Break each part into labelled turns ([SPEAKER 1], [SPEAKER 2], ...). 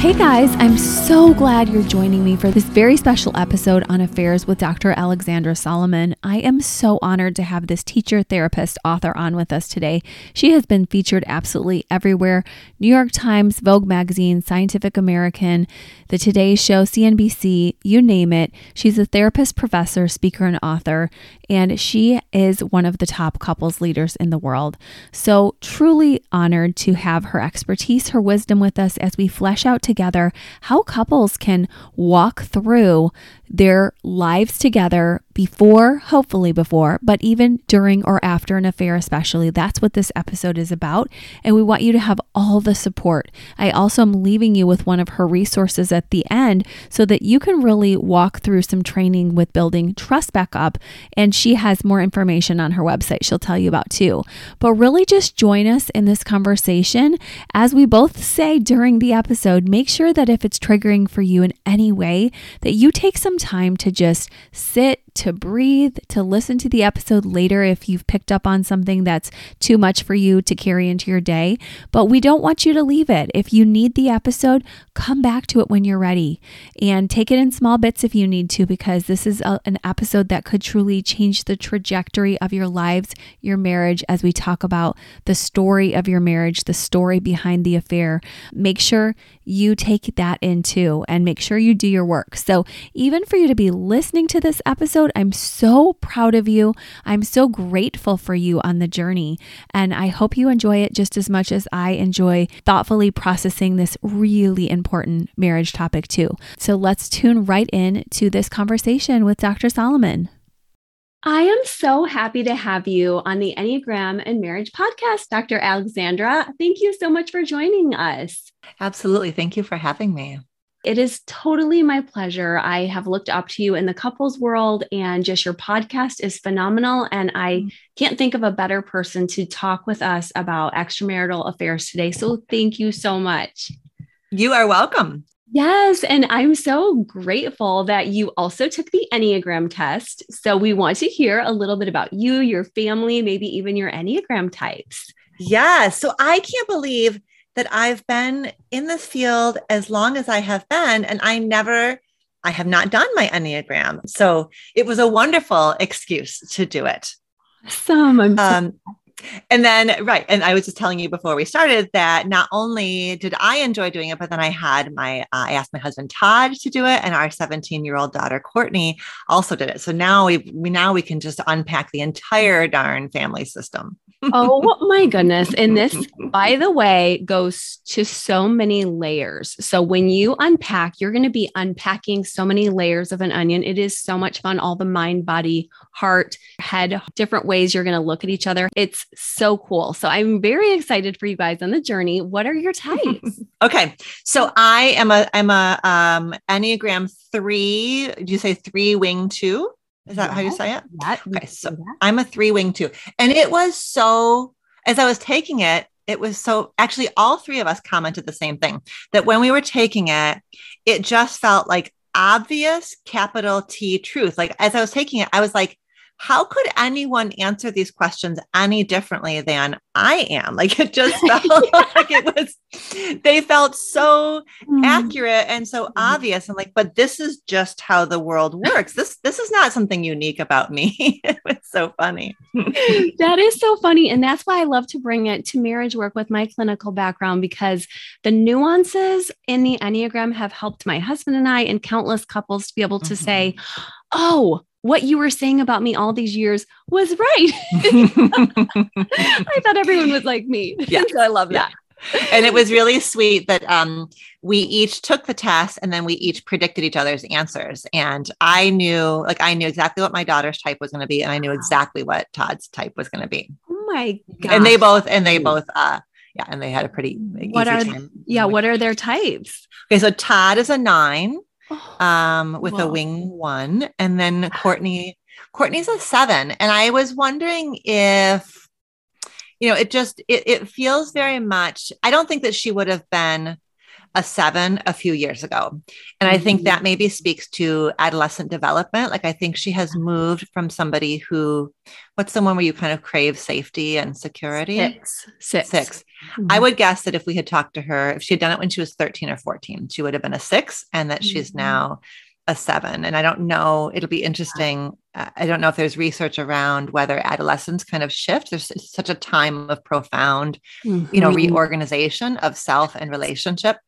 [SPEAKER 1] Hey guys, I'm so glad you're joining me for this very special episode on Affairs with Dr. Alexandra Solomon. I am so honored to have this teacher, therapist, author on with us today. She has been featured absolutely everywhere New York Times, Vogue Magazine, Scientific American, The Today Show, CNBC, you name it. She's a therapist, professor, speaker, and author, and she is one of the top couples leaders in the world. So, truly honored to have her expertise, her wisdom with us as we flesh out together how couples can walk through their lives together before, hopefully before, but even during or after an affair, especially. That's what this episode is about. And we want you to have all the support. I also am leaving you with one of her resources at the end so that you can really walk through some training with building trust back up. And she has more information on her website she'll tell you about too. But really just join us in this conversation. As we both say during the episode, make sure that if it's triggering for you in any way, that you take some time to just sit, to breathe, to listen to the episode later if you've picked up on something that's too much for you to carry into your day. But we don't want you to leave it. If you need the episode, come back to it when you're ready and take it in small bits if you need to, because this is a, an episode that could truly change the trajectory of your lives, your marriage, as we talk about the story of your marriage, the story behind the affair. Make sure you take that in too and make sure you do your work. So, even for you to be listening to this episode, I'm so proud of you. I'm so grateful for you on the journey. And I hope you enjoy it just as much as I enjoy thoughtfully processing this really important marriage topic too. So, let's tune right in to this conversation with Dr. Solomon. I am so happy to have you on the Enneagram and Marriage podcast, Dr. Alexandra. Thank you so much for joining us.
[SPEAKER 2] Absolutely. Thank you for having me.
[SPEAKER 1] It is totally my pleasure. I have looked up to you in the couples world, and just your podcast is phenomenal. And I mm. can't think of a better person to talk with us about extramarital affairs today. So thank you so much.
[SPEAKER 2] You are welcome.
[SPEAKER 1] Yes. And I'm so grateful that you also took the Enneagram test. So we want to hear a little bit about you, your family, maybe even your Enneagram types.
[SPEAKER 2] Yeah. So I can't believe that I've been in this field as long as I have been, and I never, I have not done my Enneagram. So it was a wonderful excuse to do it.
[SPEAKER 1] Awesome.
[SPEAKER 2] Um, and then, right. And I was just telling you before we started that not only did I enjoy doing it, but then I had my, uh, I asked my husband Todd to do it, and our 17 year old daughter Courtney also did it. So now we, we, now we can just unpack the entire darn family system.
[SPEAKER 1] oh my goodness. And this, by the way, goes to so many layers. So when you unpack, you're going to be unpacking so many layers of an onion. It is so much fun. All the mind, body, heart, head, different ways you're going to look at each other. It's so cool. So I'm very excited for you guys on the journey. What are your types?
[SPEAKER 2] okay. So I am a I'm a um Enneagram 3. Do you say 3 wing 2? Is that yeah, how you say it? Yeah, okay. So I'm a 3 wing 2. And it was so as I was taking it, it was so actually all three of us commented the same thing that when we were taking it, it just felt like obvious capital T truth. Like as I was taking it, I was like, how could anyone answer these questions any differently than I am? Like it just felt like it was, they felt so mm. accurate and so mm. obvious. And like, but this is just how the world works. This this is not something unique about me. it was so funny.
[SPEAKER 1] that is so funny. And that's why I love to bring it to marriage work with my clinical background because the nuances in the Enneagram have helped my husband and I and countless couples to be able to mm-hmm. say, oh, what you were saying about me all these years was right. I thought everyone was like me. Yeah. so I love that.
[SPEAKER 2] and it was really sweet that um, we each took the test and then we each predicted each other's answers. And I knew, like, I knew exactly what my daughter's type was going to be, and I knew exactly what Todd's type was going to be.
[SPEAKER 1] Oh my god!
[SPEAKER 2] And they both, and they both, uh, yeah, and they had a pretty
[SPEAKER 1] what are time. yeah, what are their types?
[SPEAKER 2] Okay, so Todd is a nine, um, with Whoa. a wing one, and then Courtney, Courtney's a seven, and I was wondering if you know, it just it, it feels very much. I don't think that she would have been a seven a few years ago. And I think that mm-hmm. maybe speaks to adolescent development. Like, I think she has moved from somebody who, what's the one where you kind of crave safety and security?
[SPEAKER 1] Six. Six.
[SPEAKER 2] 6 mm-hmm. I would guess that if we had talked to her, if she had done it when she was 13 or 14, she would have been a six and that mm-hmm. she's now a seven. And I don't know, it'll be interesting. I don't know if there's research around whether adolescents kind of shift. There's such a time of profound, mm-hmm. you know, mm-hmm. reorganization of self and relationship.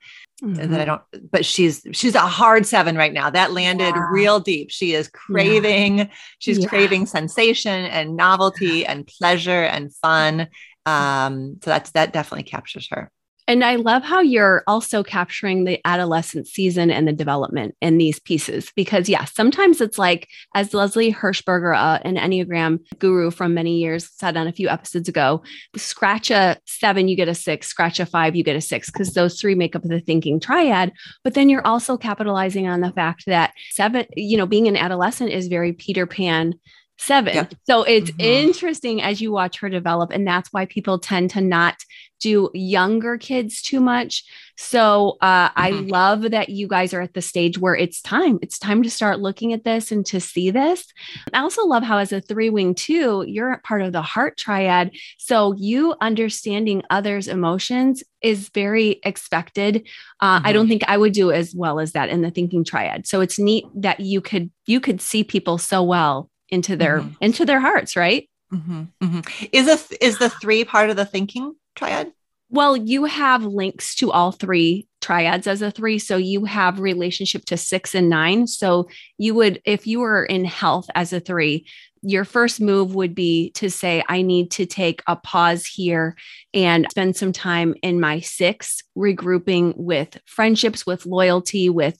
[SPEAKER 2] Mm-hmm. that I don't, but she's she's a hard seven right now. That landed yeah. real deep. She is craving, yeah. she's yeah. craving sensation and novelty and pleasure and fun. Um, so that's that definitely captures her.
[SPEAKER 1] And I love how you're also capturing the adolescent season and the development in these pieces because, yeah, sometimes it's like, as Leslie Hershberger, uh, an Enneagram guru from many years, said on a few episodes ago scratch a seven, you get a six, scratch a five, you get a six, because those three make up the thinking triad. But then you're also capitalizing on the fact that seven, you know, being an adolescent is very Peter Pan seven. So it's mm-hmm. interesting as you watch her develop. And that's why people tend to not do younger kids too much. So uh, mm-hmm. I love that you guys are at the stage where it's time. It's time to start looking at this and to see this. I also love how, as a three wing two, you're part of the heart triad. So you understanding others' emotions is very expected. Uh, mm-hmm. I don't think I would do as well as that in the thinking triad. So it's neat that you could you could see people so well into their mm-hmm. into their hearts right
[SPEAKER 2] mm-hmm. Mm-hmm. is a is the three part of the thinking triad
[SPEAKER 1] well you have links to all three triads as a three so you have relationship to six and nine so you would if you were in health as a three your first move would be to say, I need to take a pause here and spend some time in my six, regrouping with friendships, with loyalty, with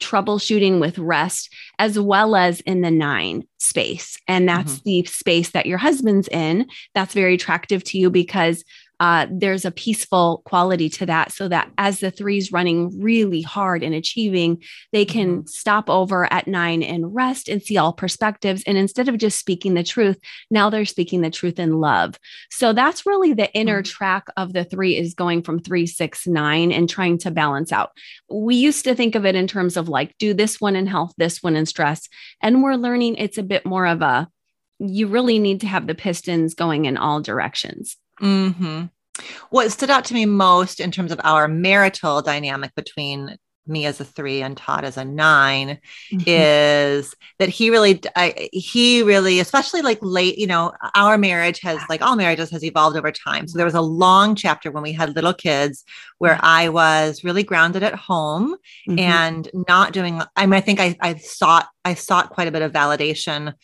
[SPEAKER 1] troubleshooting with rest, as well as in the nine space. And that's mm-hmm. the space that your husband's in. That's very attractive to you because uh, there's a peaceful quality to that so that as the three's running really hard and achieving, they can mm-hmm. stop over at nine and rest and see all perspectives. And instead of just speaking the truth, now they're speaking the truth in love. So that's really the inner mm-hmm. track of the three is going from three, six, nine and trying to balance out. We used to think of it in terms of like, do this one in health, this one in stress. And we're learning it's a bit more of a, you really need to have the pistons going in all directions.
[SPEAKER 2] Mm-hmm. What stood out to me most in terms of our marital dynamic between me as a three and Todd as a 9 mm-hmm. is that he really, I, he really, especially like late, you know, our marriage has like all marriages has evolved over time. So there was a long chapter when we had little kids where mm-hmm. I was really grounded at home mm-hmm. and not doing, I mean, I think I, I sought, I sought quite a bit of validation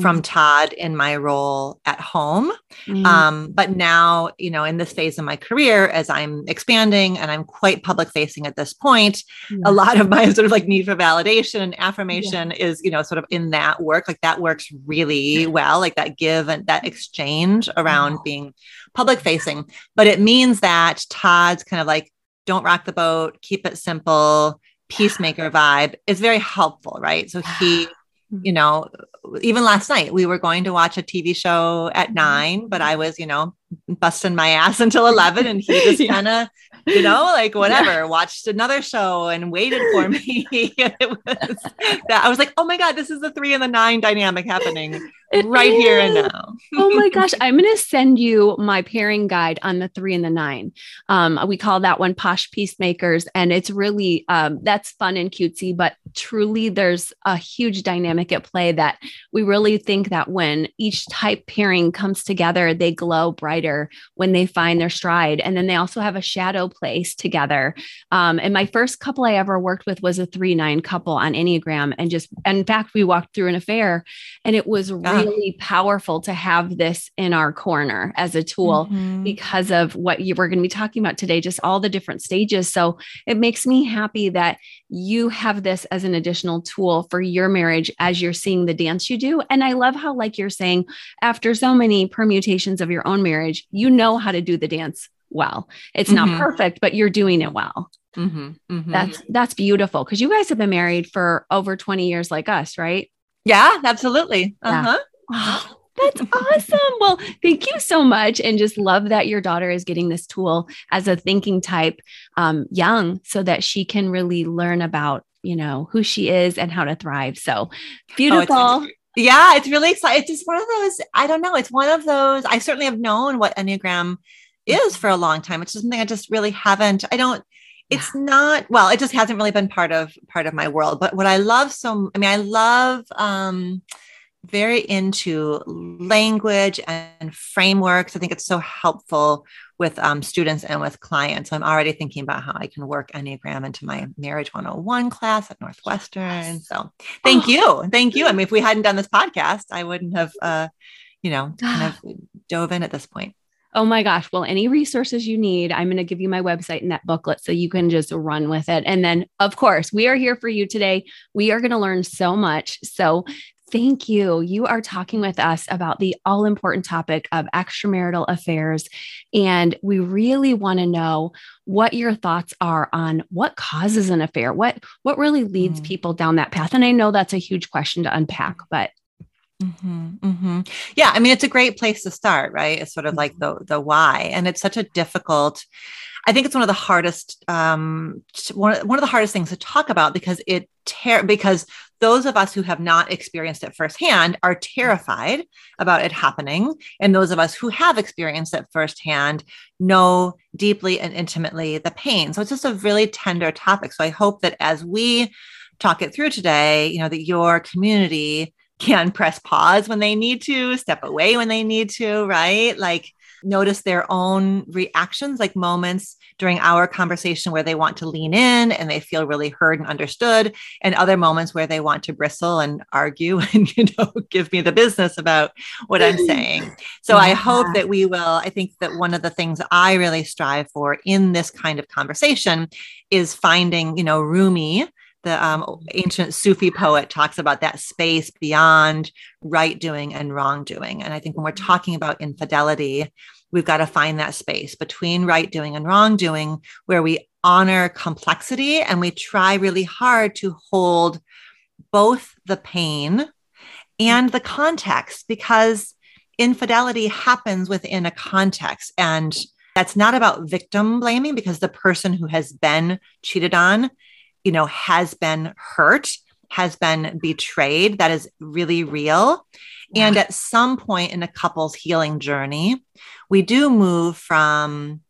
[SPEAKER 2] from mm. Todd in my role at home. Mm. Um, but now, you know, in this phase of my career, as I'm expanding and I'm quite public facing at this point, a lot of my sort of like need for validation and affirmation yeah. is, you know, sort of in that work. Like that works really well, like that give and that exchange around oh. being public facing. But it means that Todd's kind of like, don't rock the boat, keep it simple, peacemaker vibe is very helpful, right? So he you know, even last night we were going to watch a TV show at mm-hmm. nine, but I was, you know, busting my ass until 11 and he just kind of you know like whatever yeah. watched another show and waited for me it was that i was like oh my god this is the three and the nine dynamic happening it right is. here and now.
[SPEAKER 1] oh my gosh. I'm going to send you my pairing guide on the three and the nine. Um, we call that one Posh Peacemakers. And it's really, um, that's fun and cutesy, but truly there's a huge dynamic at play that we really think that when each type pairing comes together, they glow brighter when they find their stride. And then they also have a shadow place together. Um, and my first couple I ever worked with was a three nine couple on Enneagram. And just, in fact, we walked through an affair and it was really really powerful to have this in our corner as a tool mm-hmm. because of what you were going to be talking about today, just all the different stages. So it makes me happy that you have this as an additional tool for your marriage as you're seeing the dance you do. And I love how, like you're saying, after so many permutations of your own marriage, you know how to do the dance well. It's mm-hmm. not perfect, but you're doing it well. Mm-hmm. Mm-hmm. That's that's beautiful because you guys have been married for over 20 years like us, right?
[SPEAKER 2] Yeah, absolutely. Uh-huh.
[SPEAKER 1] Yeah. Oh, that's awesome. Well, thank you so much. And just love that your daughter is getting this tool as a thinking type um, young so that she can really learn about, you know, who she is and how to thrive. So beautiful. Oh,
[SPEAKER 2] it's, yeah, it's really exciting. It's just one of those, I don't know. It's one of those, I certainly have known what Enneagram is for a long time. It's just something I just really haven't, I don't, it's not well it just hasn't really been part of part of my world but what i love so i mean i love um very into language and frameworks i think it's so helpful with um, students and with clients so i'm already thinking about how i can work enneagram into my marriage 101 class at northwestern so thank oh. you thank you i mean if we hadn't done this podcast i wouldn't have uh you know kind of dove in at this point
[SPEAKER 1] Oh my gosh. Well, any resources you need, I'm going to give you my website and that booklet so you can just run with it. And then, of course, we are here for you today. We are going to learn so much. So, thank you. You are talking with us about the all important topic of extramarital affairs. And we really want to know what your thoughts are on what causes an affair, what, what really leads mm. people down that path. And I know that's a huge question to unpack, but
[SPEAKER 2] Mm-hmm, mm-hmm. Yeah, I mean, it's a great place to start, right? It's sort of like mm-hmm. the the why, and it's such a difficult. I think it's one of the hardest um, one one of the hardest things to talk about because it ter- because those of us who have not experienced it firsthand are terrified about it happening, and those of us who have experienced it firsthand know deeply and intimately the pain. So it's just a really tender topic. So I hope that as we talk it through today, you know, that your community can press pause when they need to, step away when they need to, right? Like notice their own reactions, like moments during our conversation where they want to lean in and they feel really heard and understood, and other moments where they want to bristle and argue and, you know, give me the business about what I'm mm-hmm. saying. So yeah. I hope that we will. I think that one of the things I really strive for in this kind of conversation is finding, you know, Rumi the um, ancient Sufi poet talks about that space beyond right doing and wrongdoing. And I think when we're talking about infidelity, we've got to find that space between right doing and wrongdoing where we honor complexity and we try really hard to hold both the pain and the context because infidelity happens within a context. And that's not about victim blaming because the person who has been cheated on you know, has been hurt, has been betrayed. That is really real. Yeah. And at some point in a couple's healing journey, we do move from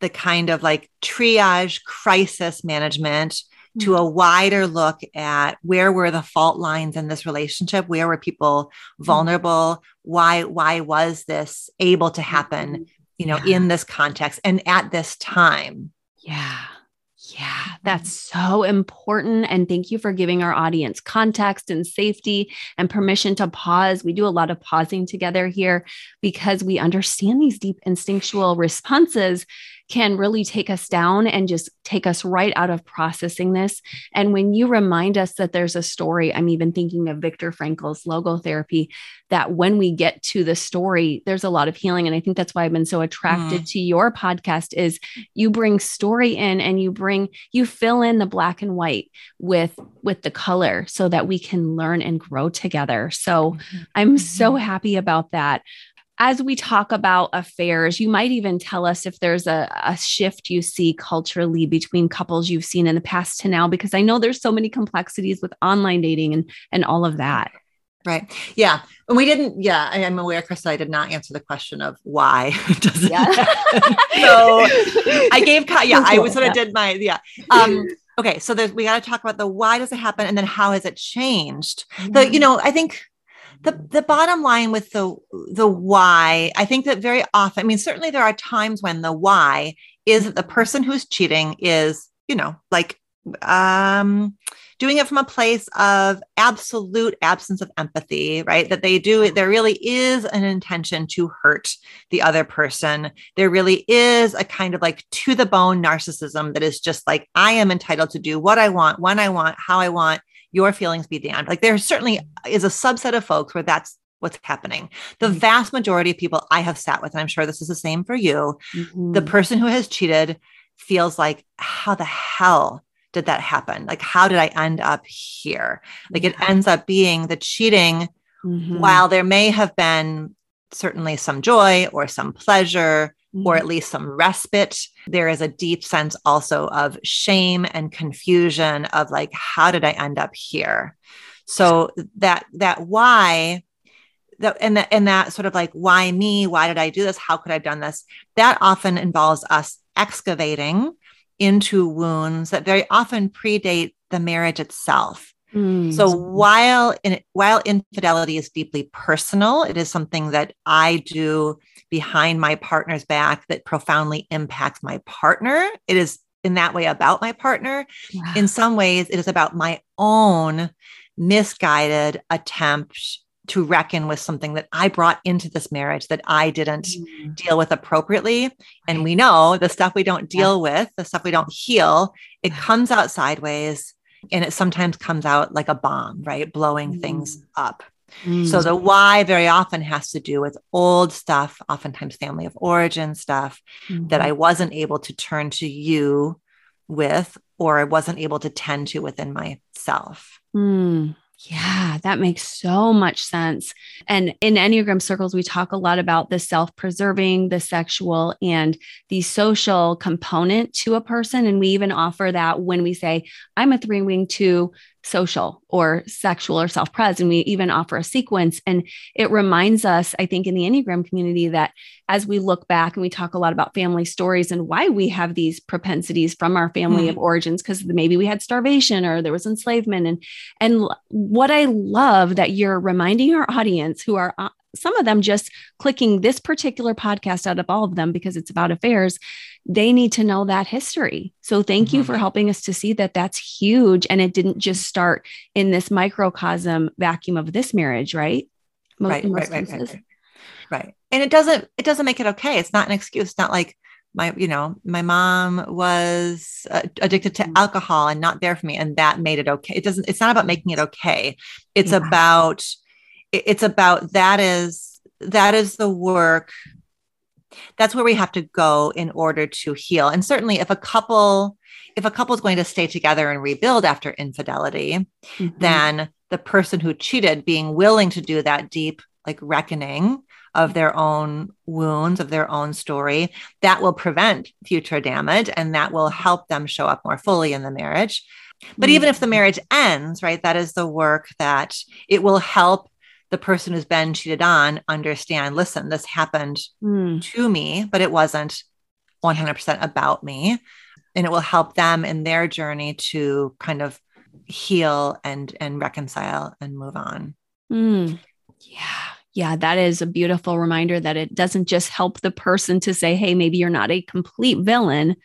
[SPEAKER 2] the kind of like triage crisis management mm-hmm. to a wider look at where were the fault lines in this relationship where were people mm-hmm. vulnerable why why was this able to happen mm-hmm. you know yeah. in this context and at this time
[SPEAKER 1] yeah yeah, that's so important. And thank you for giving our audience context and safety and permission to pause. We do a lot of pausing together here because we understand these deep instinctual responses can really take us down and just take us right out of processing this. And when you remind us that there's a story, I'm even thinking of Viktor Frankl's logotherapy, that when we get to the story, there's a lot of healing. And I think that's why I've been so attracted mm. to your podcast is you bring story in and you bring, you fill in the black and white with, with the color so that we can learn and grow together. So mm-hmm. I'm so mm-hmm. happy about that as we talk about affairs, you might even tell us if there's a, a, shift you see culturally between couples you've seen in the past to now, because I know there's so many complexities with online dating and, and all of that.
[SPEAKER 2] Right. Yeah. And we didn't, yeah, I, am aware, Chris, I did not answer the question of why does it yeah. so I gave, yeah, I was sort of did my, yeah. Um, okay. So there's, we got to talk about the why does it happen? And then how has it changed? Mm-hmm. The, you know, I think the the bottom line with the the why i think that very often i mean certainly there are times when the why is that the person who's cheating is you know like um doing it from a place of absolute absence of empathy, right? That they do, there really is an intention to hurt the other person. There really is a kind of like to the bone narcissism that is just like, I am entitled to do what I want, when I want, how I want, your feelings be damned. Like there certainly is a subset of folks where that's what's happening. The mm-hmm. vast majority of people I have sat with, and I'm sure this is the same for you, mm-hmm. the person who has cheated feels like, how the hell did that happen? Like, how did I end up here? Like, it ends up being the cheating, mm-hmm. while there may have been certainly some joy or some pleasure. Or at least some respite. There is a deep sense also of shame and confusion of like, how did I end up here? So that that why that and that and that sort of like why me why did i do this how could i have done this that often involves us excavating into wounds that very often predate the marriage itself. Mm. So while in, while infidelity is deeply personal, it is something that I do behind my partner's back that profoundly impacts my partner. It is in that way about my partner. Wow. In some ways, it is about my own misguided attempt to reckon with something that I brought into this marriage that I didn't mm. deal with appropriately. Right. And we know the stuff we don't deal yeah. with, the stuff we don't heal, it comes out sideways and it sometimes comes out like a bomb, right? Blowing mm. things up. Mm. So the why very often has to do with old stuff, oftentimes family of origin stuff mm-hmm. that I wasn't able to turn to you with or I wasn't able to tend to within myself.
[SPEAKER 1] Mm. Yeah, that makes so much sense. And in Enneagram circles, we talk a lot about the self preserving, the sexual, and the social component to a person. And we even offer that when we say, I'm a three wing two, social or sexual or self pres. And we even offer a sequence. And it reminds us, I think, in the Enneagram community that as we look back and we talk a lot about family stories and why we have these propensities from our family mm-hmm. of origins, because maybe we had starvation or there was enslavement. And, and what I love that you're reminding our audience who are uh, some of them just clicking this particular podcast out of all of them because it's about affairs they need to know that history. So thank mm-hmm. you for helping us to see that that's huge and it didn't just start in this microcosm vacuum of this marriage right?
[SPEAKER 2] Most, right, right, right, right, right. Right. And it doesn't it doesn't make it okay. It's not an excuse. It's not like my you know my mom was uh, addicted to mm-hmm. alcohol and not there for me and that made it okay. It doesn't it's not about making it okay. It's yeah. about it's about that is that is the work that's where we have to go in order to heal and certainly if a couple if a couple is going to stay together and rebuild after infidelity mm-hmm. then the person who cheated being willing to do that deep like reckoning of their own wounds of their own story that will prevent future damage and that will help them show up more fully in the marriage but mm-hmm. even if the marriage ends right that is the work that it will help the person who's been cheated on understand listen this happened mm. to me but it wasn't 100% about me and it will help them in their journey to kind of heal and and reconcile and move on
[SPEAKER 1] mm. yeah yeah that is a beautiful reminder that it doesn't just help the person to say hey maybe you're not a complete villain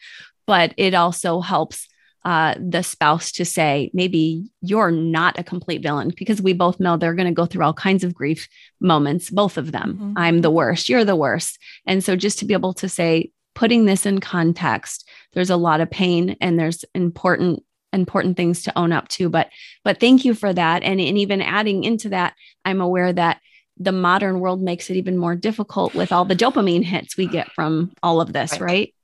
[SPEAKER 1] but it also helps uh, the spouse to say, maybe you're not a complete villain, because we both know they're going to go through all kinds of grief moments, both of them. Mm-hmm. I'm the worst, you're the worst. And so just to be able to say, putting this in context, there's a lot of pain and there's important important things to own up to but but thank you for that and, and even adding into that i'm aware that the modern world makes it even more difficult with all the dopamine hits we get from all of this right, right?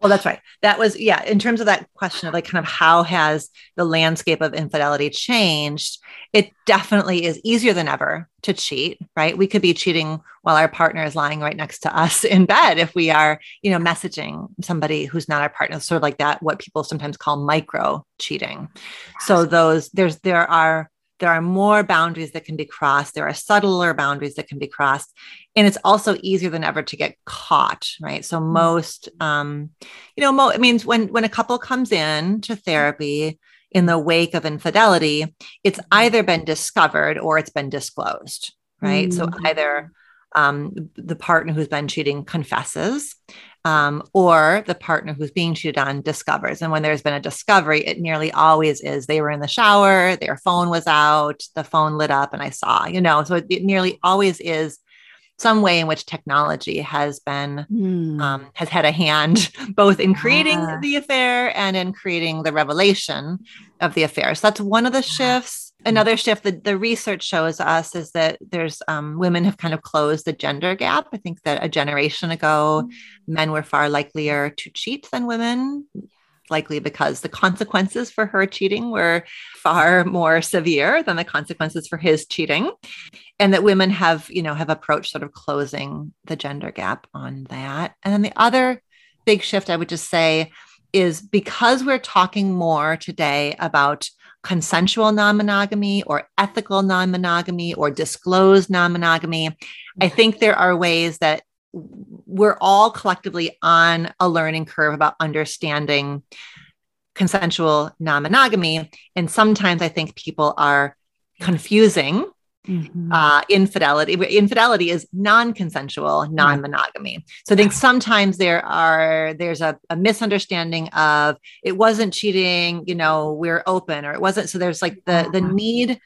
[SPEAKER 2] Well, that's right. That was, yeah, in terms of that question of like kind of how has the landscape of infidelity changed, it definitely is easier than ever to cheat, right? We could be cheating while our partner is lying right next to us in bed if we are, you know, messaging somebody who's not our partner, sort of like that, what people sometimes call micro cheating. So those, there's, there are, there are more boundaries that can be crossed. There are subtler boundaries that can be crossed. And it's also easier than ever to get caught, right? So mm-hmm. most, um, you know, mo- it means when, when a couple comes in to therapy in the wake of infidelity, it's mm-hmm. either been discovered or it's been disclosed, right? Mm-hmm. So either um, the partner who's been cheating confesses um, or the partner who's being cheated on discovers. And when there's been a discovery, it nearly always is they were in the shower, their phone was out, the phone lit up, and I saw, you know, so it, it nearly always is some way in which technology has been mm. um, has had a hand both in creating yeah. the affair and in creating the revelation of the affair so that's one of the shifts another shift that the research shows us is that there's um, women have kind of closed the gender gap. I think that a generation ago mm. men were far likelier to cheat than women likely because the consequences for her cheating were far more severe than the consequences for his cheating and that women have you know have approached sort of closing the gender gap on that. And then the other big shift i would just say is because we're talking more today about consensual non-monogamy or ethical non-monogamy or disclosed non-monogamy i mm-hmm. think there are ways that we're all collectively on a learning curve about understanding consensual non monogamy. And sometimes I think people are confusing Mm-hmm. Uh, infidelity. Infidelity is non-consensual non-monogamy. So I think sometimes there are there's a, a, misunderstanding of it wasn't cheating. You know, we're open, or it wasn't. So there's like the the need.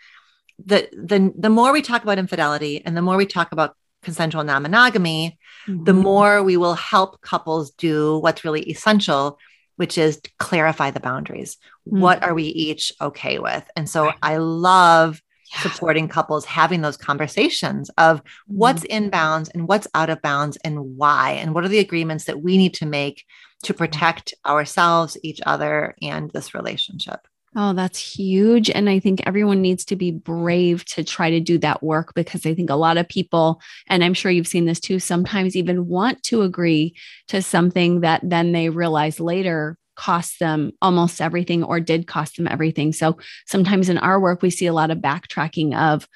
[SPEAKER 2] The the the more we talk about infidelity, and the more we talk about consensual non monogamy, mm-hmm. the more we will help couples do what's really essential, which is clarify the boundaries. Mm-hmm. What are we each okay with? And so right. I love. Supporting couples having those conversations of what's mm-hmm. in bounds and what's out of bounds and why, and what are the agreements that we need to make to protect ourselves, each other, and this relationship.
[SPEAKER 1] Oh, that's huge. And I think everyone needs to be brave to try to do that work because I think a lot of people, and I'm sure you've seen this too, sometimes even want to agree to something that then they realize later cost them almost everything or did cost them everything. So sometimes in our work, we see a lot of backtracking of,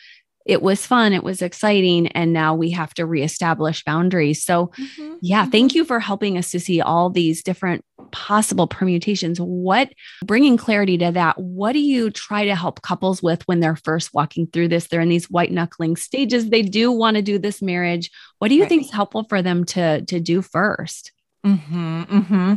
[SPEAKER 1] it was fun, it was exciting, and now we have to reestablish boundaries. So, mm-hmm. yeah, mm-hmm. thank you for helping us to see all these different possible permutations. What bringing clarity to that? What do you try to help couples with when they're first walking through this? They're in these white knuckling stages. They do want to do this marriage. What do you right. think is helpful for them to to do first?
[SPEAKER 2] Mm-hmm, mm-hmm.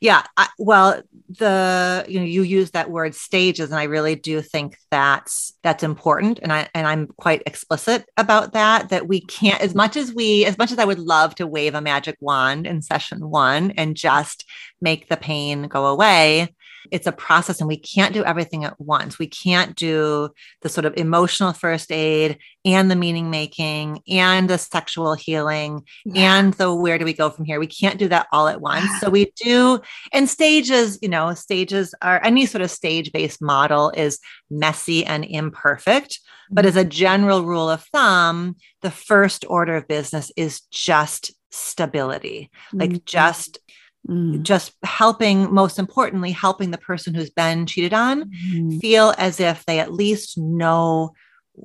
[SPEAKER 2] Yeah. I, well, the you know you use that word stages, and I really do think that's that's important, and I and I'm quite explicit about that. That we can't, as much as we, as much as I would love to wave a magic wand in session one and just make the pain go away it's a process and we can't do everything at once. We can't do the sort of emotional first aid and the meaning making and the sexual healing yeah. and the where do we go from here. We can't do that all at once. So we do, and stages, you know, stages are any sort of stage based model is messy and imperfect. But as a general rule of thumb, the first order of business is just stability, like mm-hmm. just Mm. just helping most importantly helping the person who's been cheated on mm. feel as if they at least know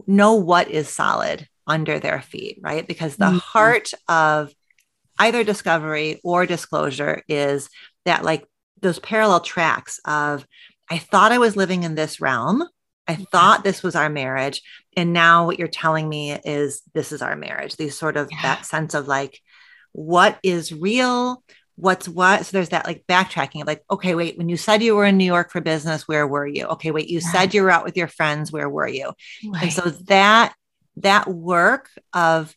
[SPEAKER 2] know what is solid under their feet right because the mm. heart of either discovery or disclosure is that like those parallel tracks of i thought i was living in this realm i thought this was our marriage and now what you're telling me is this is our marriage these sort of yeah. that sense of like what is real what's what so there's that like backtracking like okay wait when you said you were in new york for business where were you okay wait you yeah. said you were out with your friends where were you right. and so that that work of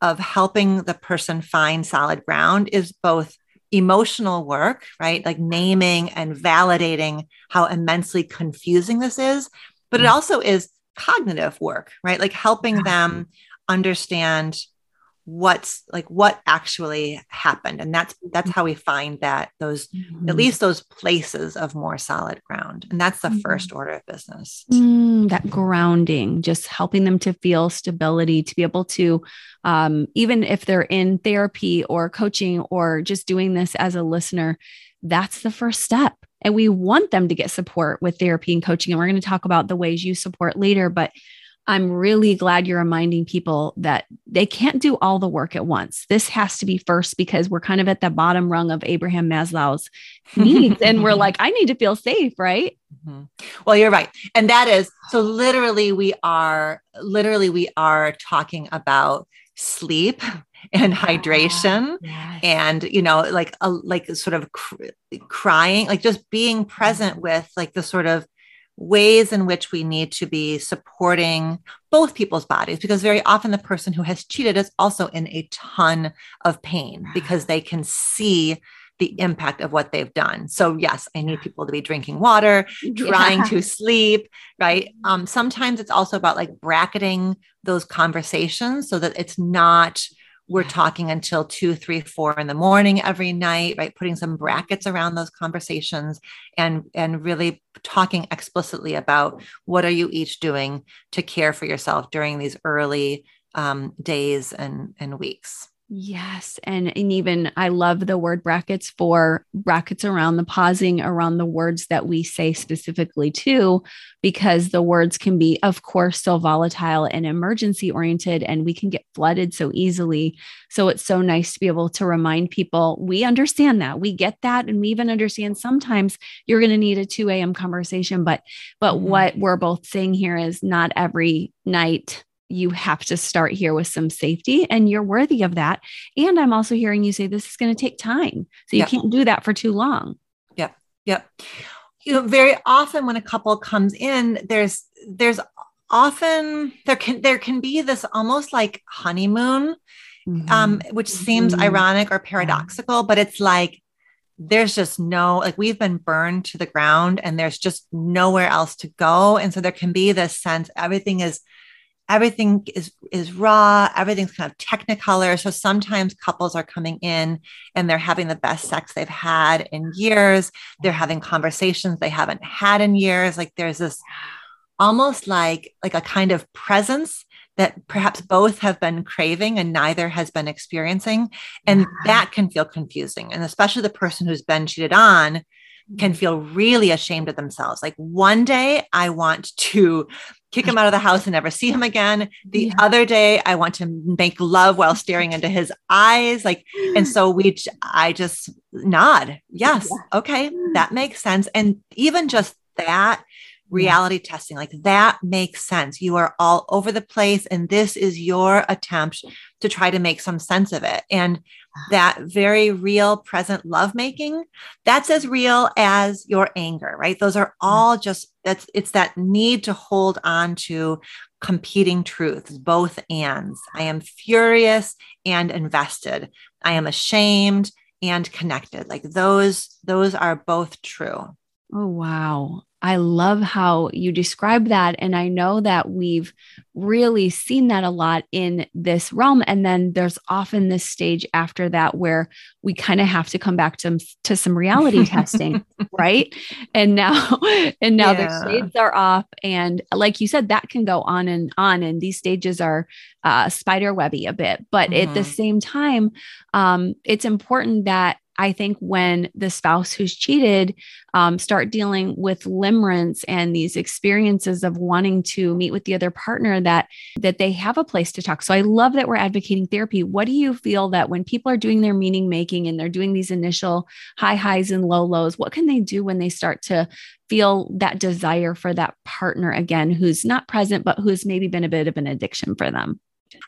[SPEAKER 2] of helping the person find solid ground is both emotional work right like naming and validating how immensely confusing this is but it mm. also is cognitive work right like helping them understand what's like what actually happened. And that's that's how we find that those mm-hmm. at least those places of more solid ground. And that's the mm-hmm. first order of business.
[SPEAKER 1] Mm, that grounding just helping them to feel stability to be able to um, even if they're in therapy or coaching or just doing this as a listener that's the first step. And we want them to get support with therapy and coaching. And we're going to talk about the ways you support later but I'm really glad you're reminding people that they can't do all the work at once. This has to be first because we're kind of at the bottom rung of Abraham Maslow's needs. and we're like, I need to feel safe, right?
[SPEAKER 2] Mm-hmm. Well, you're right. And that is so literally, we are literally, we are talking about sleep and hydration yes. and you know like a like sort of cr- crying like just being present mm-hmm. with like the sort of ways in which we need to be supporting both people's bodies because very often the person who has cheated is also in a ton of pain because they can see the impact of what they've done. So yes, I need people to be drinking water, trying yeah. to sleep, right? Um, sometimes it's also about like bracketing those conversations so that it's not we're talking until two, three, four in the morning every night, right? Putting some brackets around those conversations and and really talking explicitly about what are you each doing to care for yourself during these early um, days and and weeks.
[SPEAKER 1] Yes. And, and even I love the word brackets for brackets around the pausing around the words that we say specifically too, because the words can be, of course, so volatile and emergency oriented, and we can get flooded so easily. So it's so nice to be able to remind people we understand that, we get that, and we even understand sometimes you're going to need a 2 a.m. conversation. But but mm-hmm. what we're both saying here is not every night you have to start here with some safety and you're worthy of that. And I'm also hearing you say this is going to take time. So you yep. can't do that for too long.
[SPEAKER 2] Yep. Yep. You know, very often when a couple comes in, there's there's often there can there can be this almost like honeymoon, mm-hmm. um, which seems mm-hmm. ironic or paradoxical, but it's like there's just no like we've been burned to the ground and there's just nowhere else to go and so there can be this sense everything is everything is is raw everything's kind of technicolor. So sometimes couples are coming in and they're having the best sex they've had in years. They're having conversations they haven't had in years. Like there's this almost like like a kind of presence that perhaps both have been craving and neither has been experiencing. And that can feel confusing. And especially the person who's been cheated on can mm-hmm. feel really ashamed of themselves. Like one day I want to kick him out of the house and never see him again. The yeah. other day I want to make love while staring into his eyes. Like, and so we, I just nod. Yes. Yeah. Okay. That makes sense. And even just that reality yeah. testing. Like that makes sense. You are all over the place, and this is your attempt to try to make some sense of it. And that very real present lovemaking, that's as real as your anger, right? Those are mm. all just that's it's that need to hold on to competing truths, both ands. I am furious and invested. I am ashamed and connected. Like those, those are both true.
[SPEAKER 1] Oh, wow. I love how you describe that. And I know that we've really seen that a lot in this realm. And then there's often this stage after that where we kind of have to come back to, to some reality testing, right? And now, and now yeah. the shades are off. And like you said, that can go on and on. And these stages are uh, spider webby a bit. But mm-hmm. at the mm-hmm. same time, um, it's important that I think when the spouse who's cheated um, start dealing with limerence and these experiences of wanting to meet with the other partner, that that they have a place to talk. So I love that we're advocating therapy. What do you feel that when people are doing their meaning making and they're doing these initial high highs and low lows, what can they do when they start to feel that desire for that partner again, who's not present but who's maybe been a bit of an addiction for them?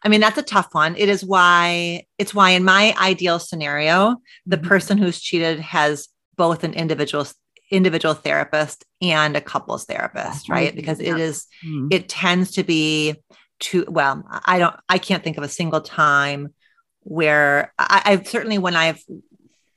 [SPEAKER 2] I mean, that's a tough one. It is why it's why in my ideal scenario, the mm-hmm. person who's cheated has both an individual individual therapist and a couples therapist, right? Because it is, mm-hmm. it tends to be too well, I don't I can't think of a single time where I, I've certainly when I've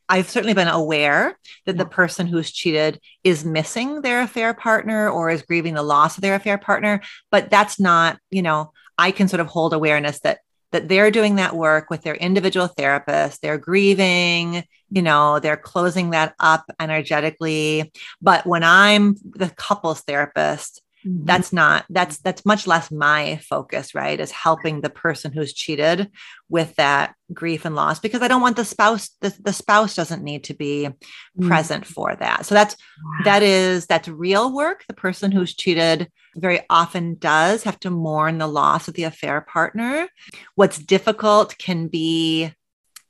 [SPEAKER 2] I've certainly been aware that yeah. the person who's cheated is missing their affair partner or is grieving the loss of their affair partner, but that's not, you know, I can sort of hold awareness that that they're doing that work with their individual therapist, they're grieving, you know, they're closing that up energetically. But when I'm the couples therapist, Mm-hmm. That's not that's that's much less my focus, right? Is helping the person who's cheated with that grief and loss because I don't want the spouse the, the spouse doesn't need to be mm-hmm. present for that. So that's wow. that is that's real work. The person who's cheated very often does have to mourn the loss of the affair partner. What's difficult can be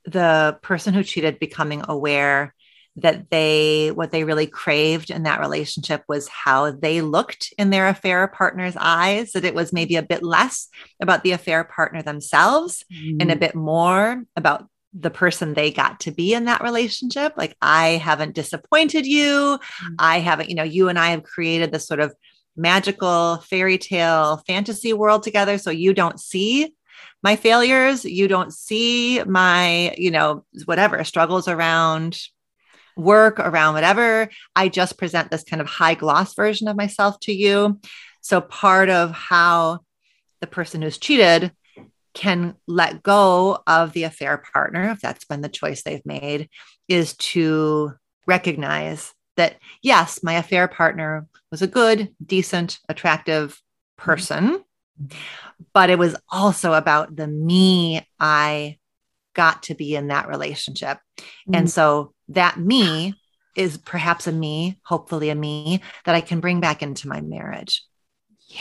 [SPEAKER 2] the person who cheated becoming aware that they what they really craved in that relationship was how they looked in their affair partner's eyes that it was maybe a bit less about the affair partner themselves mm. and a mm. bit more about the person they got to be in that relationship like i haven't disappointed you mm. i haven't you know you and i have created this sort of magical fairy tale fantasy world together so you don't see my failures you don't see my you know whatever struggles around work, around whatever. I just present this kind of high gloss version of myself to you. So, part of how the person who's cheated can let go of the affair partner, if that's been the choice they've made, is to recognize that, yes, my affair partner was a good, decent, attractive mm-hmm. person, but it was also about the me I got to be in that relationship. Mm-hmm. And so that me is perhaps a me, hopefully a me that I can bring back into my marriage.
[SPEAKER 1] Yeah.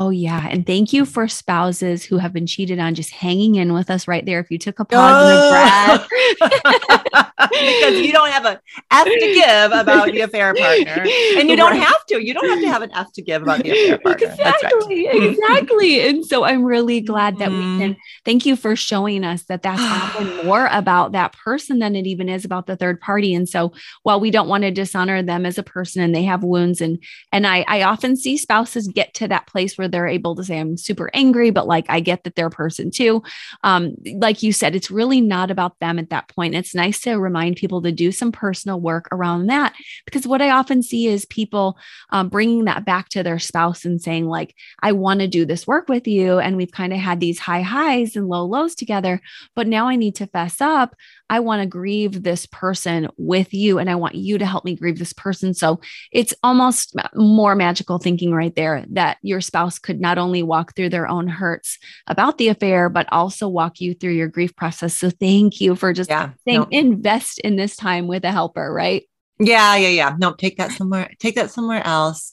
[SPEAKER 1] Oh, yeah. And thank you for spouses who have been cheated on just hanging in with us right there. If you took a pause oh. and a
[SPEAKER 2] breath. because you don't have a F to give about the affair partner. And you don't have to. You don't have to have an F to give about the affair partner.
[SPEAKER 1] Exactly. Right. exactly. And so I'm really glad that mm-hmm. we can thank you for showing us that that's often more about that person than it even is about the third party. And so while we don't want to dishonor them as a person and they have wounds and and I, I often see spouses get to that place where where they're able to say, I'm super angry, but like I get that they're a person too. Um, like you said, it's really not about them at that point. It's nice to remind people to do some personal work around that because what I often see is people um, bringing that back to their spouse and saying, like, I want to do this work with you. And we've kind of had these high highs and low lows together, but now I need to fess up. I want to grieve this person with you and I want you to help me grieve this person. So it's almost more magical thinking right there that your spouse could not only walk through their own hurts about the affair, but also walk you through your grief process. So thank you for just yeah, saying no. invest in this time with a helper, right?
[SPEAKER 2] Yeah, yeah, yeah. No, take that somewhere, take that somewhere else.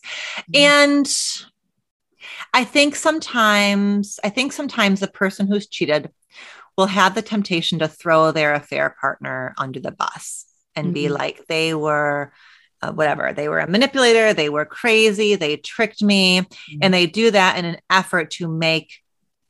[SPEAKER 2] Mm-hmm. And I think sometimes, I think sometimes the person who's cheated will have the temptation to throw their affair partner under the bus and mm-hmm. be like, they were uh, whatever, they were a manipulator, they were crazy, they tricked me. Mm-hmm. And they do that in an effort to make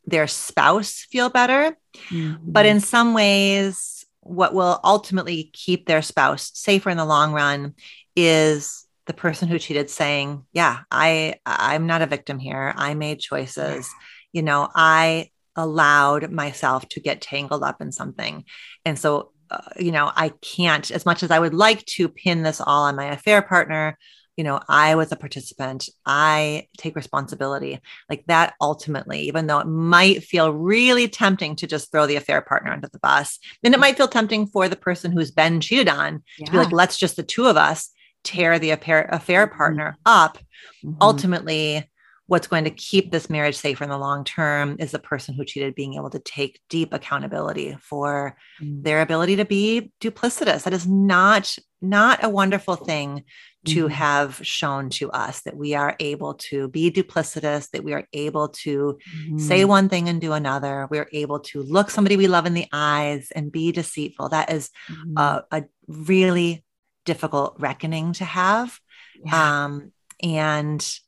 [SPEAKER 2] their spouse feel better. Mm-hmm. But in some ways, what will ultimately keep their spouse safer in the long run is the person who cheated saying yeah i i'm not a victim here i made choices you know i allowed myself to get tangled up in something. And so, uh, you know, I can't, as much as I would like to pin this all on my affair partner, you know, I was a participant. I take responsibility. Like that ultimately, even though it might feel really tempting to just throw the affair partner under the bus, and it might feel tempting for the person who's been cheated on yeah. to be like, let's just the two of us tear the affair, affair mm-hmm. partner mm-hmm. up. Mm-hmm. Ultimately, what's going to keep this marriage safer in the long term is the person who cheated being able to take deep accountability for mm. their ability to be duplicitous that is not not a wonderful thing to mm. have shown to us that we are able to be duplicitous that we are able to mm. say mm-hmm. one thing and do another we're able to look somebody we love in the eyes and be deceitful that is mm. a, a, really difficult reckoning to have yeah. um, and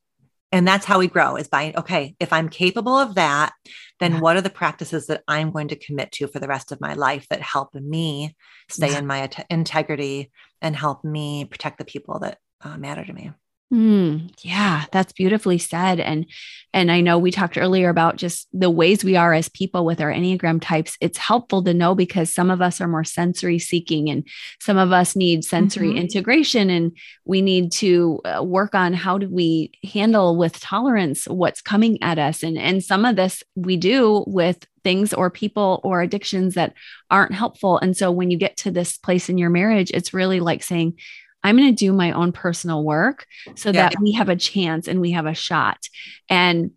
[SPEAKER 2] and that's how we grow is by okay if i'm capable of that then yeah. what are the practices that i'm going to commit to for the rest of my life that help me stay yeah. in my integrity and help me protect the people that uh, matter to me
[SPEAKER 1] Mm, yeah, that's beautifully said. And and I know we talked earlier about just the ways we are as people with our Enneagram types. It's helpful to know because some of us are more sensory seeking and some of us need sensory mm-hmm. integration and we need to uh, work on how do we handle with tolerance what's coming at us and and some of this we do with things or people or addictions that aren't helpful. And so when you get to this place in your marriage, it's really like saying I'm going to do my own personal work so yeah. that we have a chance and we have a shot. And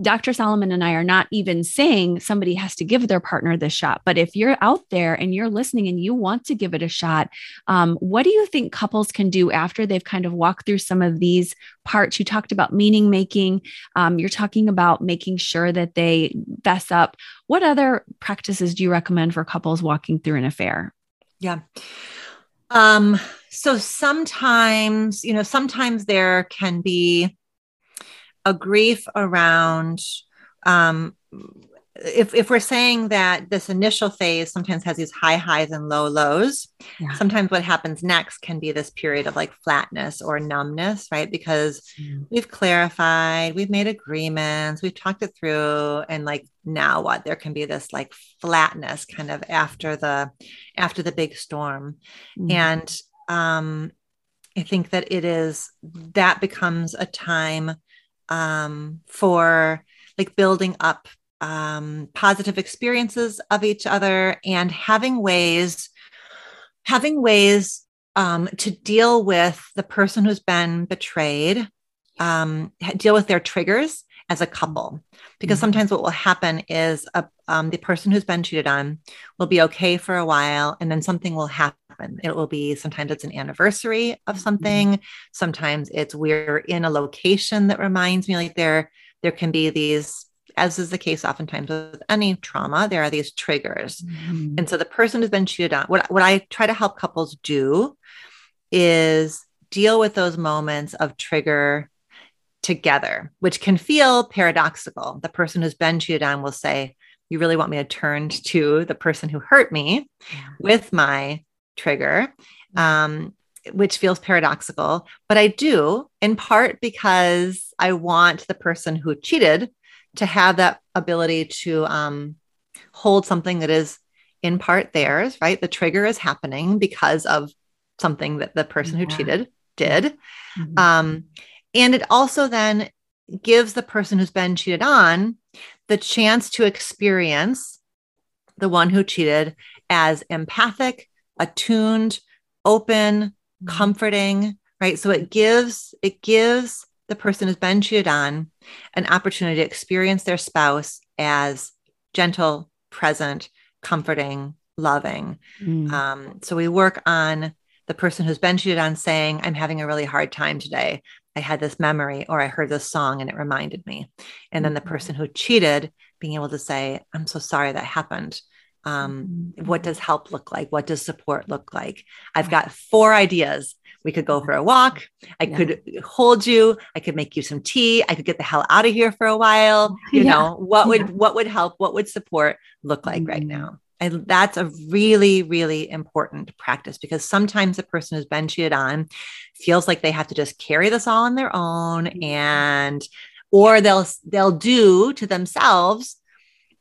[SPEAKER 1] Dr. Solomon and I are not even saying somebody has to give their partner this shot. But if you're out there and you're listening and you want to give it a shot, um, what do you think couples can do after they've kind of walked through some of these parts? You talked about meaning making. Um, you're talking about making sure that they fess up. What other practices do you recommend for couples walking through an affair?
[SPEAKER 2] Yeah. Um, so sometimes, you know, sometimes there can be a grief around um, if, if we're saying that this initial phase sometimes has these high highs and low lows, yeah. sometimes what happens next can be this period of like flatness or numbness, right? Because mm. we've clarified, we've made agreements, we've talked it through, and like now what? There can be this like flatness kind of after the after the big storm. Mm. And um I think that it is that becomes a time um for like building up um, positive experiences of each other and having ways having ways um, to deal with the person who's been betrayed um, deal with their triggers as a couple because mm-hmm. sometimes what will happen is a, um, the person who's been cheated on will be okay for a while and then something will happen it will be sometimes it's an anniversary of something mm-hmm. sometimes it's we're in a location that reminds me like there there can be these as is the case oftentimes with any trauma, there are these triggers. Mm-hmm. And so the person who's been cheated on, what, what I try to help couples do is deal with those moments of trigger together, which can feel paradoxical. The person who's been cheated on will say, You really want me to turn to the person who hurt me yeah. with my trigger. Um, which feels paradoxical, but I do in part because I want the person who cheated to have that ability to um, hold something that is in part theirs, right? The trigger is happening because of something that the person yeah. who cheated did. Mm-hmm. Um, and it also then gives the person who's been cheated on the chance to experience the one who cheated as empathic, attuned, open, mm-hmm. comforting, right? So it gives it gives the person who's been cheated on an opportunity to experience their spouse as gentle, present, comforting, loving. Mm. Um, so we work on the person who's been cheated on saying, I'm having a really hard time today. I had this memory or I heard this song and it reminded me. And then the mm-hmm. person who cheated being able to say, I'm so sorry that happened. Um, what does help look like? What does support look like? I've got four ideas we could go for a walk. I yeah. could hold you. I could make you some tea. I could get the hell out of here for a while. You yeah. know, what would yeah. what would help? What would support look like mm-hmm. right now? And that's a really, really important practice because sometimes a person who's been cheated on feels like they have to just carry this all on their own mm-hmm. and or they'll they'll do to themselves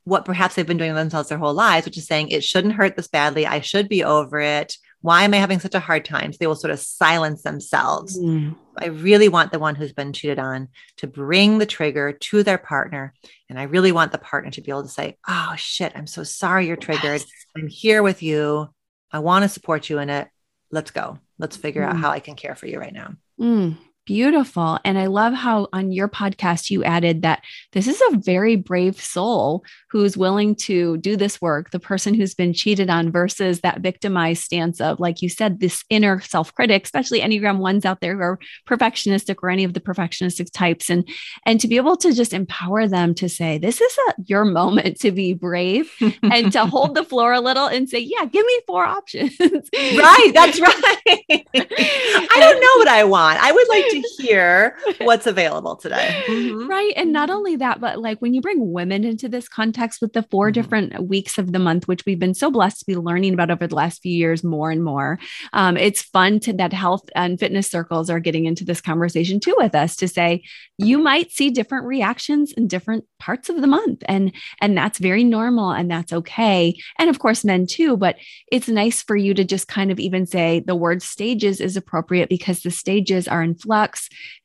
[SPEAKER 2] what perhaps they've been doing to themselves their whole lives, which is saying it shouldn't hurt this badly. I should be over it why am I having such a hard time? So they will sort of silence themselves. Mm. I really want the one who's been cheated on to bring the trigger to their partner. And I really want the partner to be able to say, Oh shit, I'm so sorry you're triggered. I'm here with you. I want to support you in it. Let's go. Let's figure mm. out how I can care for you right now.
[SPEAKER 1] Mm. Beautiful. And I love how on your podcast you added that this is a very brave soul who's willing to do this work, the person who's been cheated on versus that victimized stance of, like you said, this inner self critic, especially Enneagram ones out there who are perfectionistic or any of the perfectionistic types. And, and to be able to just empower them to say, this is a, your moment to be brave and to hold the floor a little and say, yeah, give me four options.
[SPEAKER 2] right. That's right. I don't know what I want. I would like to to hear what's available today.
[SPEAKER 1] Mm-hmm. Right. And not only that, but like when you bring women into this context with the 4 mm-hmm. different weeks of the month, which we've been so blessed to be learning about over the last few years more and more, um, it's fun to that health and fitness circles are getting into this conversation too with us to say you might see different reactions in different parts of the month. And and that's very normal and that's okay. And of course, men too, but it's nice for you to just kind of even say the word stages is appropriate because the stages are in flux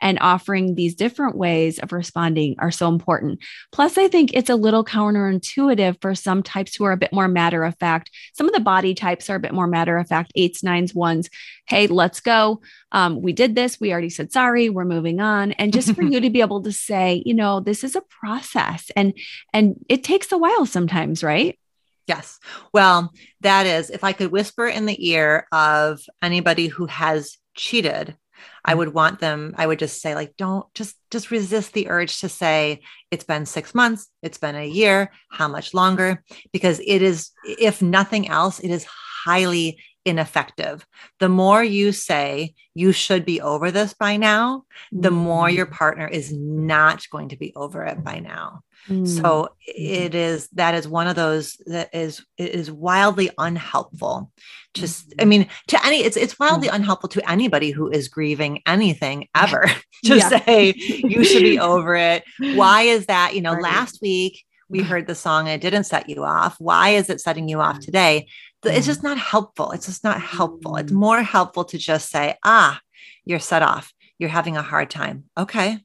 [SPEAKER 1] and offering these different ways of responding are so important. Plus, I think it's a little counterintuitive for some types who are a bit more matter of fact. Some of the body types are a bit more matter of fact, eights, nines, ones. Hey, let's go. Um, we did this. We already said sorry. We're moving on. And just for you to be able to say, you know, this is a process and and it takes a while sometimes, right?
[SPEAKER 2] Yes. Well, that is if I could whisper in the ear of anybody who has cheated I mm. would want them, I would just say, like, don't just just resist the urge to say it's been six months, it's been a year, how much longer? Because it is, if nothing else, it is highly ineffective. The more you say you should be over this by now, the more your mm. partner is not going to be over it by now. Mm. So it is that is one of those that is is wildly unhelpful. Just I mm. mean to any it's it's wildly mm. unhelpful to anybody who is grieving anything ever to yeah. say you should be over it. Why is that? You know, right. last week we heard the song and it didn't set you off. Why is it setting you off today? It's just not helpful. It's just not helpful. It's more helpful to just say, ah, you're set off. You're having a hard time. Okay.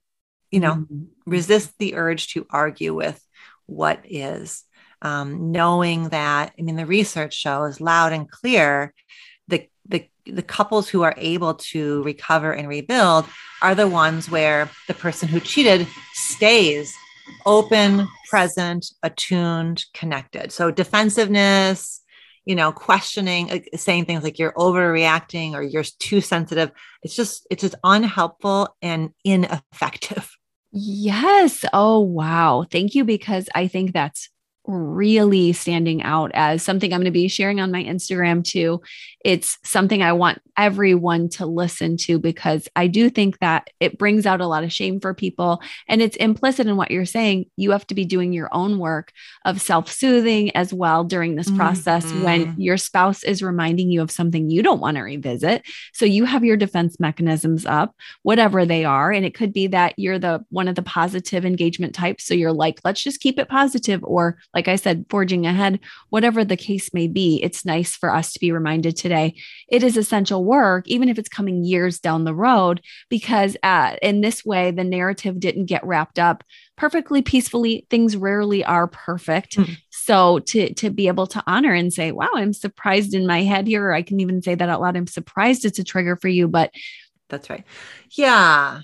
[SPEAKER 2] You know, mm-hmm. resist the urge to argue with what is. Um, knowing that, I mean, the research shows loud and clear the, the, the couples who are able to recover and rebuild are the ones where the person who cheated stays open, present, attuned, connected. So defensiveness, you know, questioning, saying things like you're overreacting or you're too sensitive. It's just, it's just unhelpful and ineffective.
[SPEAKER 1] Yes. Oh, wow. Thank you. Because I think that's really standing out as something I'm going to be sharing on my Instagram too. It's something I want everyone to listen to because I do think that it brings out a lot of shame for people. And it's implicit in what you're saying. You have to be doing your own work of self soothing as well during this process mm-hmm. when your spouse is reminding you of something you don't want to revisit. So you have your defense mechanisms up, whatever they are. And it could be that you're the one of the positive engagement types. So you're like, let's just keep it positive or like I said, forging ahead, whatever the case may be, it's nice for us to be reminded today. It is essential work, even if it's coming years down the road, because uh, in this way, the narrative didn't get wrapped up perfectly peacefully. Things rarely are perfect. Mm-hmm. So to to be able to honor and say, "Wow, I'm surprised in my head here," or I can even say that out loud. I'm surprised it's a trigger for you, but
[SPEAKER 2] that's right. Yeah,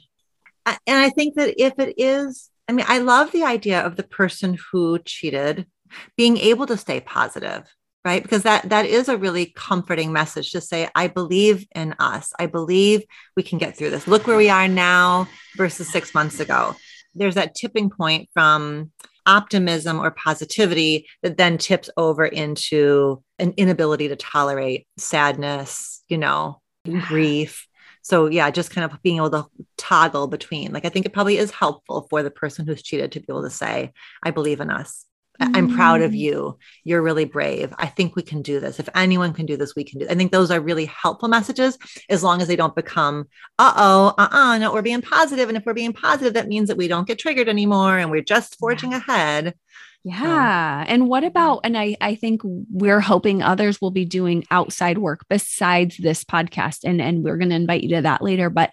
[SPEAKER 2] and I think that if it is I mean, I love the idea of the person who cheated being able to stay positive, right? Because that that is a really comforting message to say, I believe in us. I believe we can get through this. Look where we are now versus six months ago. There's that tipping point from optimism or positivity that then tips over into an inability to tolerate sadness, you know, grief, so yeah, just kind of being able to toggle between. Like I think it probably is helpful for the person who's cheated to be able to say, "I believe in us." I'm proud of mm. you. You're really brave. I think we can do this. If anyone can do this, we can do. It. I think those are really helpful messages as long as they don't become, uh oh, uh uh, no, we're being positive. And if we're being positive, that means that we don't get triggered anymore and we're just forging yeah. ahead.
[SPEAKER 1] Yeah. and what about, and I, I think we're hoping others will be doing outside work besides this podcast. And, and we're going to invite you to that later. But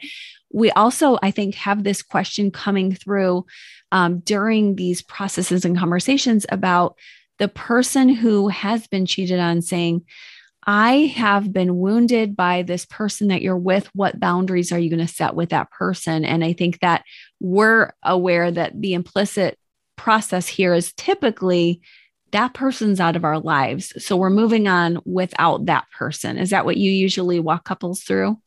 [SPEAKER 1] we also, I think, have this question coming through um, during these processes and conversations about the person who has been cheated on saying, I have been wounded by this person that you're with. What boundaries are you going to set with that person? And I think that we're aware that the implicit process here is typically that person's out of our lives. So we're moving on without that person. Is that what you usually walk couples through?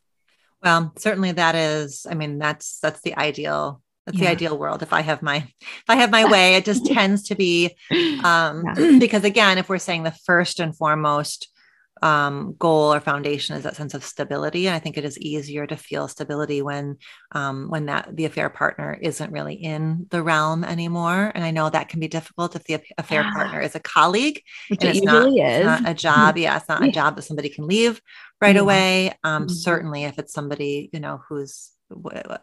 [SPEAKER 2] Well, certainly that is, I mean, that's that's the ideal that's yeah. the ideal world. If I have my if I have my way, it just tends to be um yeah. because again, if we're saying the first and foremost um, goal or foundation is that sense of stability. And I think it is easier to feel stability when um, when that the affair partner isn't really in the realm anymore. And I know that can be difficult if the affair yeah. partner is a colleague
[SPEAKER 1] Which and it's, not,
[SPEAKER 2] it's not, a job. Yeah, it's not yeah. a job that somebody can leave right yeah. away. Um, mm-hmm. Certainly, if it's somebody you know who's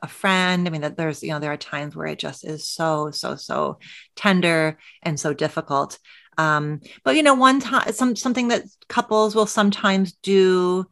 [SPEAKER 2] a friend i mean that there's you know there are times where it just is so so so tender and so difficult um, but you know, one time, some something that couples will sometimes do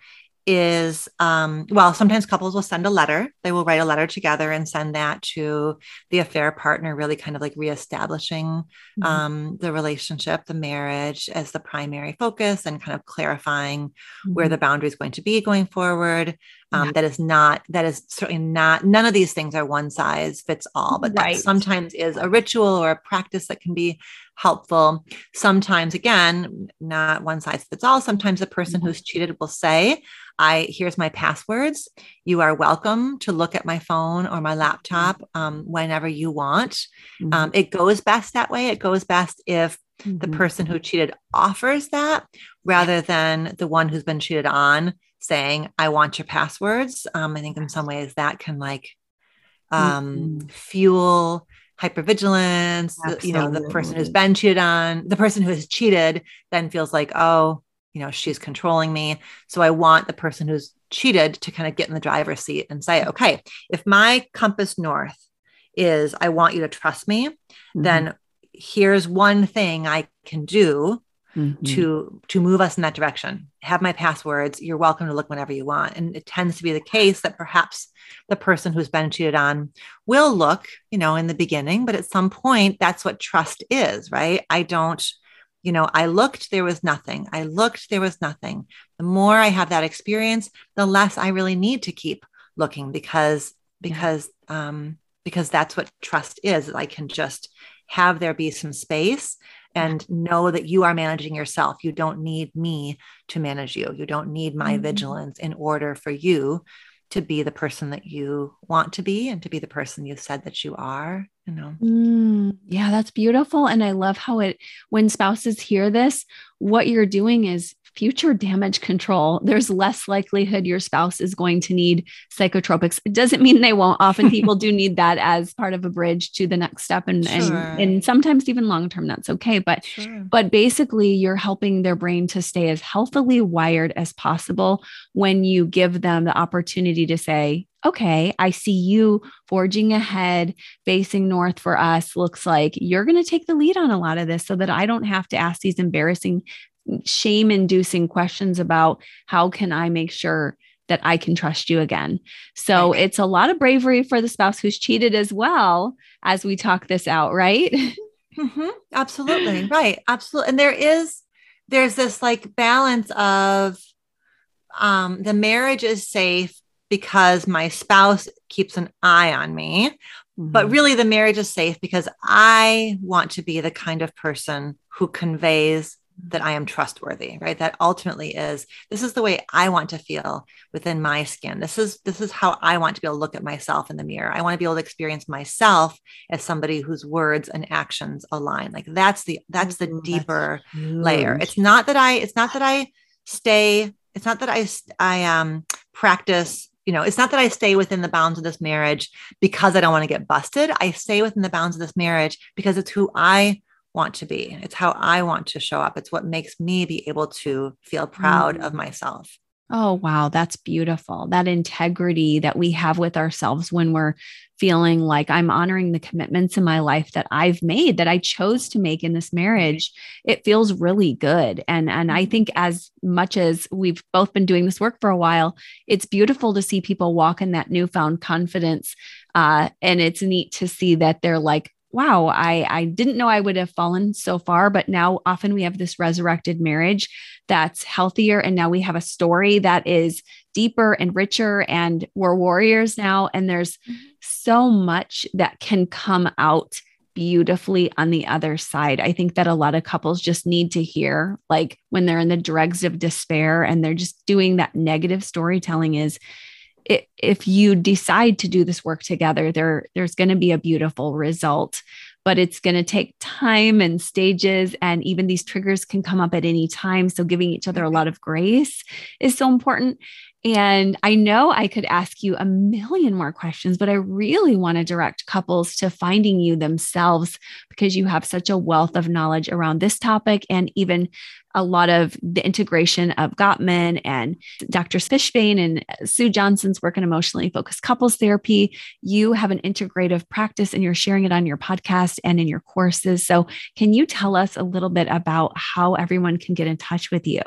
[SPEAKER 2] is um, well sometimes couples will send a letter they will write a letter together and send that to the affair partner really kind of like reestablishing mm-hmm. um, the relationship the marriage as the primary focus and kind of clarifying mm-hmm. where the boundary is going to be going forward um, yeah. that is not that is certainly not none of these things are one size fits all but right. that sometimes is a ritual or a practice that can be helpful sometimes again not one size fits all sometimes the person mm-hmm. who's cheated will say I here's my passwords. You are welcome to look at my phone or my laptop um, whenever you want. Mm-hmm. Um, it goes best that way. It goes best if mm-hmm. the person who cheated offers that rather than the one who's been cheated on saying, I want your passwords. Um, I think in some ways that can like um, mm-hmm. fuel hypervigilance. Absolutely. You know, the person who's been cheated on, the person who has cheated then feels like, oh, you know, she's controlling me. So I want the person who's cheated to kind of get in the driver's seat and say, okay, if my compass north is I want you to trust me, mm-hmm. then here's one thing I can do mm-hmm. to to move us in that direction. Have my passwords. You're welcome to look whenever you want. And it tends to be the case that perhaps the person who's been cheated on will look, you know, in the beginning, but at some point that's what trust is, right? I don't you know, I looked, there was nothing. I looked, there was nothing. The more I have that experience, the less I really need to keep looking because because um because that's what trust is. I can just have there be some space and know that you are managing yourself. You don't need me to manage you. You don't need my mm-hmm. vigilance in order for you to be the person that you want to be and to be the person you said that you are you know
[SPEAKER 1] mm, yeah that's beautiful and i love how it when spouses hear this what you're doing is future damage control, there's less likelihood your spouse is going to need psychotropics. It doesn't mean they won't. Often people do need that as part of a bridge to the next step. And, sure. and, and sometimes even long term, that's okay. But sure. but basically you're helping their brain to stay as healthily wired as possible when you give them the opportunity to say, okay, I see you forging ahead, facing north for us. Looks like you're going to take the lead on a lot of this so that I don't have to ask these embarrassing shame inducing questions about how can I make sure that I can trust you again. So right. it's a lot of bravery for the spouse who's cheated as well as we talk this out, right?
[SPEAKER 2] Mm-hmm. Absolutely. right. Absolutely. And there is, there's this like balance of um, the marriage is safe because my spouse keeps an eye on me. Mm-hmm. But really, the marriage is safe because I want to be the kind of person who conveys that I am trustworthy, right? That ultimately is this is the way I want to feel within my skin. This is this is how I want to be able to look at myself in the mirror. I want to be able to experience myself as somebody whose words and actions align. Like that's the that's the deeper that's layer. It's not that I it's not that I stay it's not that I I um practice you know, it's not that I stay within the bounds of this marriage because I don't want to get busted. I stay within the bounds of this marriage because it's who I want to be. It's how I want to show up. It's what makes me be able to feel proud mm. of myself.
[SPEAKER 1] Oh, wow. That's beautiful. That integrity that we have with ourselves when we're feeling like I'm honoring the commitments in my life that I've made, that I chose to make in this marriage. It feels really good. And, and I think as much as we've both been doing this work for a while, it's beautiful to see people walk in that newfound confidence. Uh, and it's neat to see that they're like, wow, I, I didn't know I would have fallen so far, but now often we have this resurrected marriage that's healthier. And now we have a story that is deeper and richer, and we're warriors now. And there's mm-hmm. so much that can come out beautifully on the other side. I think that a lot of couples just need to hear, like when they're in the dregs of despair and they're just doing that negative storytelling, is it, if you decide to do this work together, there there's going to be a beautiful result. But it's going to take time and stages, and even these triggers can come up at any time. So, giving each other a lot of grace is so important. And I know I could ask you a million more questions, but I really want to direct couples to finding you themselves because you have such a wealth of knowledge around this topic and even a lot of the integration of Gottman and Dr. Fishbane and Sue Johnson's work in emotionally focused couples therapy. You have an integrative practice and you're sharing it on your podcast and in your courses. So, can you tell us a little bit about how everyone can get in touch with you?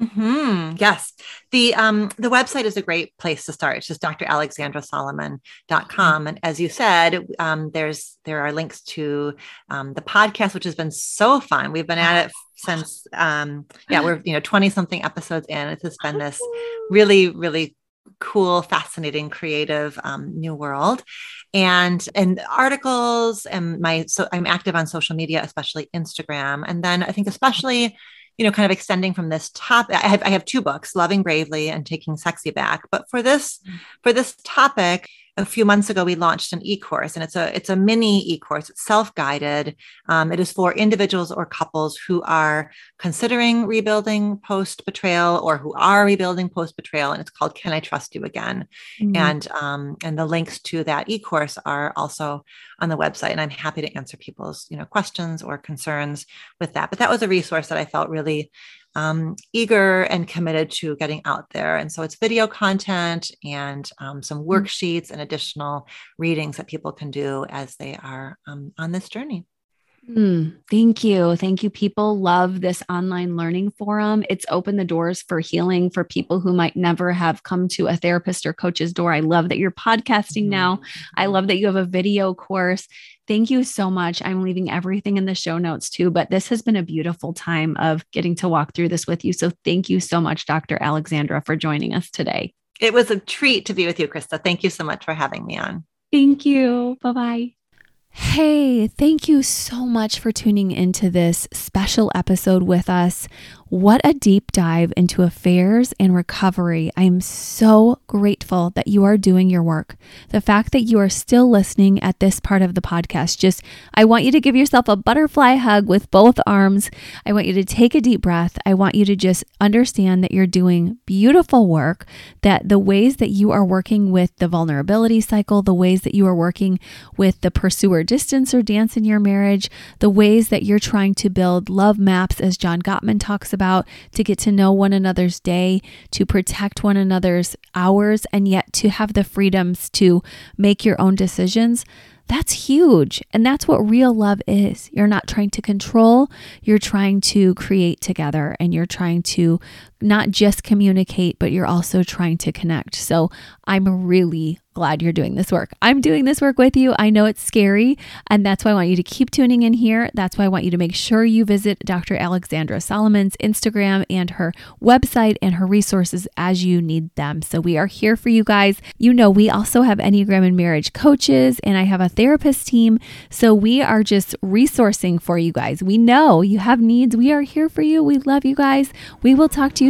[SPEAKER 2] Mm-hmm. Yes. The um the website is a great place to start. It's just dralexandrasolomon.com. Mm-hmm. And as you said, um, there's there are links to um, the podcast, which has been so fun. We've been at it since um yeah, we're you know 20 something episodes in. It's just been this really, really cool, fascinating, creative um, new world. And and articles and my so I'm active on social media, especially Instagram. And then I think especially you know, kind of extending from this topic, I have, I have two books, Loving Bravely and Taking Sexy Back. But for this, mm. for this topic, a few months ago we launched an e-course and it's a it's a mini e-course. It's self-guided. Um, it is for individuals or couples who are considering rebuilding post betrayal or who are rebuilding post betrayal and it's called can i trust you again? Mm-hmm. and um, and the links to that e-course are also on the website and i'm happy to answer people's you know questions or concerns with that. But that was a resource that i felt really um, eager and committed to getting out there. And so it's video content and um, some mm-hmm. worksheets and additional readings that people can do as they are um, on this journey.
[SPEAKER 1] Mm, thank you. Thank you. People love this online learning forum. It's opened the doors for healing for people who might never have come to a therapist or coach's door. I love that you're podcasting mm-hmm. now. I love that you have a video course. Thank you so much. I'm leaving everything in the show notes too, but this has been a beautiful time of getting to walk through this with you. So thank you so much, Dr. Alexandra, for joining us today.
[SPEAKER 2] It was a treat to be with you, Christa. Thank you so much for having me on.
[SPEAKER 1] Thank you. Bye bye. Hey, thank you so much for tuning into this special episode with us. What a deep dive into affairs and recovery. I am so grateful that you are doing your work. The fact that you are still listening at this part of the podcast, just I want you to give yourself a butterfly hug with both arms. I want you to take a deep breath. I want you to just understand that you're doing beautiful work, that the ways that you are working with the vulnerability cycle, the ways that you are working with the pursuer distancer dance in your marriage, the ways that you're trying to build love maps, as John Gottman talks about about to get to know one another's day, to protect one another's hours, and yet to have the freedoms to make your own decisions. That's huge. And that's what real love is. You're not trying to control, you're trying to create together and you're trying to not just communicate, but you're also trying to connect. So I'm really glad you're doing this work. I'm doing this work with you. I know it's scary, and that's why I want you to keep tuning in here. That's why I want you to make sure you visit Dr. Alexandra Solomon's Instagram and her website and her resources as you need them. So we are here for you guys. You know, we also have Enneagram and marriage coaches, and I have a therapist team. So we are just resourcing for you guys. We know you have needs. We are here for you. We love you guys. We will talk to you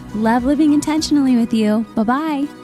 [SPEAKER 1] Love living intentionally with you. Bye bye.